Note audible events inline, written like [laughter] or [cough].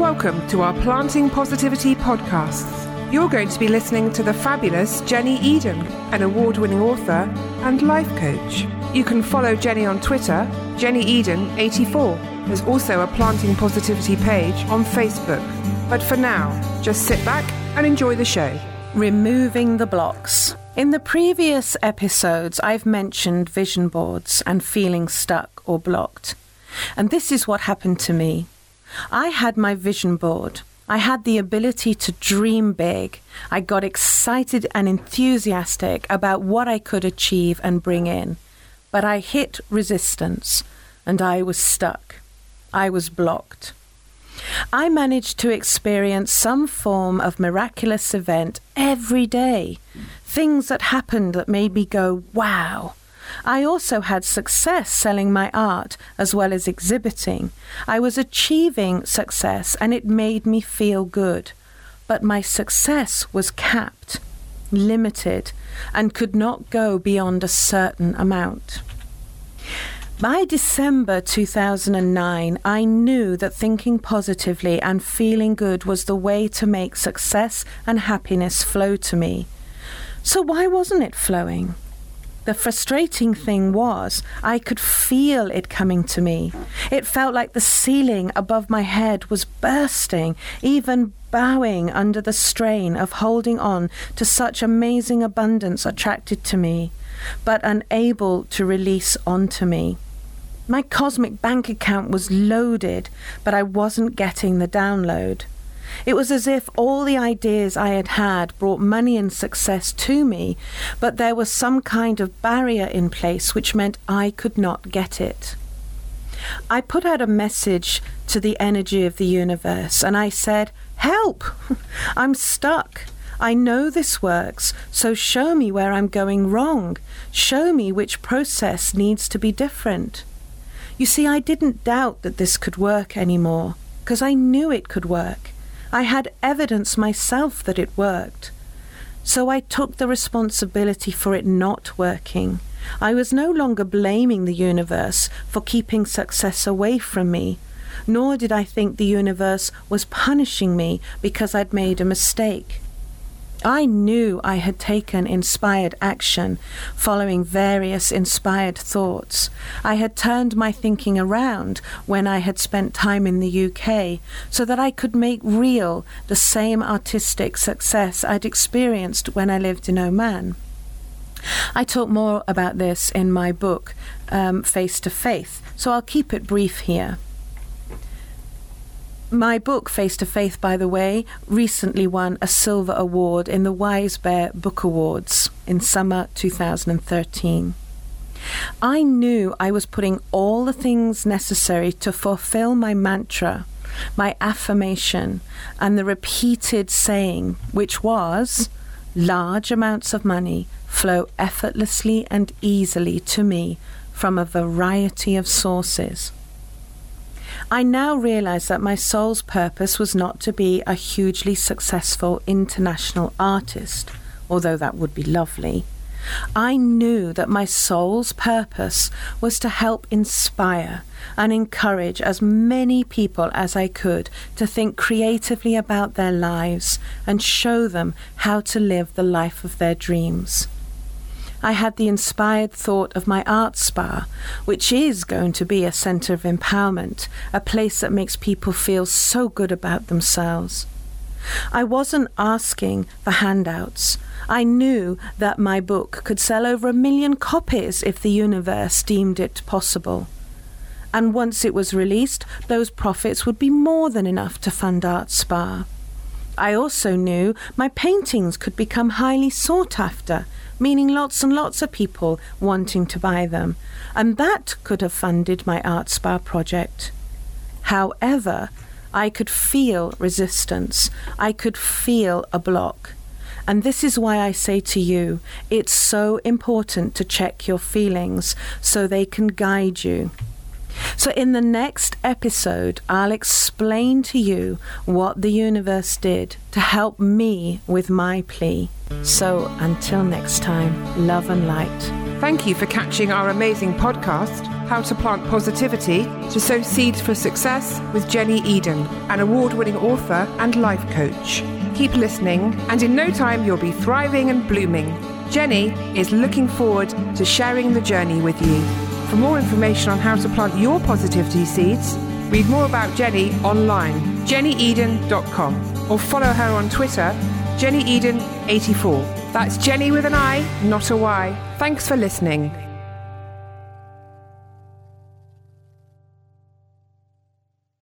welcome to our Planting Positivity podcasts. You're going to be listening to the fabulous Jenni Eden, an award winning author and life coach. You can follow Jenni on Twitter, Jenni Eden84. There's also a Planting Positivity page on Facebook. But for now, just sit back and enjoy the show. Removing the blocks. In the previous episodes, I've mentioned vision boards and feeling stuck or blocked. And this is what happened to me. I had my vision board. I had the ability to dream big. I got excited and enthusiastic about what I could achieve and bring in. But I hit resistance and I was stuck. I was blocked. I managed to experience some form of miraculous event every day. Things that happened that made me go, wow. I also had success selling my art as well as exhibiting. I was achieving success and it made me feel good. But my success was capped, limited, and could not go beyond a certain amount. By December 2009, I knew that thinking positively and feeling good was the way to make success and happiness flow to me. So, why wasn't it flowing? The frustrating thing was, I could feel it coming to me. It felt like the ceiling above my head was bursting, even bowing under the strain of holding on to such amazing abundance attracted to me, but unable to release onto me. My cosmic bank account was loaded, but I wasn't getting the download. It was as if all the ideas I had had brought money and success to me, but there was some kind of barrier in place which meant I could not get it. I put out a message to the energy of the universe and I said, Help! [laughs] I'm stuck. I know this works, so show me where I'm going wrong. Show me which process needs to be different. You see, I didn't doubt that this could work anymore, because I knew it could work. I had evidence myself that it worked. So I took the responsibility for it not working. I was no longer blaming the universe for keeping success away from me, nor did I think the universe was punishing me because I'd made a mistake. I knew I had taken inspired action following various inspired thoughts. I had turned my thinking around when I had spent time in the UK so that I could make real the same artistic success I'd experienced when I lived in Oman. I talk more about this in my book, um, Face to Faith, so I'll keep it brief here. My book, Face to Faith, by the way, recently won a silver award in the Wise Bear Book Awards in summer 2013. I knew I was putting all the things necessary to fulfill my mantra, my affirmation, and the repeated saying, which was large amounts of money flow effortlessly and easily to me from a variety of sources. I now realize that my soul's purpose was not to be a hugely successful international artist, although that would be lovely. I knew that my soul's purpose was to help inspire and encourage as many people as I could to think creatively about their lives and show them how to live the life of their dreams. I had the inspired thought of my art spa, which is going to be a center of empowerment, a place that makes people feel so good about themselves. I wasn't asking for handouts. I knew that my book could sell over a million copies if the universe deemed it possible. And once it was released, those profits would be more than enough to fund Art Spa. I also knew my paintings could become highly sought after meaning lots and lots of people wanting to buy them, and that could have funded my art spa project. However, I could feel resistance, I could feel a block. And this is why I say to you, it's so important to check your feelings so they can guide you. So, in the next episode, I'll explain to you what the universe did to help me with my plea. So, until next time, love and light. Thank you for catching our amazing podcast, How to Plant Positivity to Sow Seeds for Success with Jenni Eden, an award winning author and life coach. Keep listening, and in no time, you'll be thriving and blooming. Jenni is looking forward to sharing the journey with you. For more information on how to plant your positivity seeds, read more about Jenni online, jennieden.com, or follow her on Twitter, jennieden84. That's Jenni with an I, not a Y. Thanks for listening.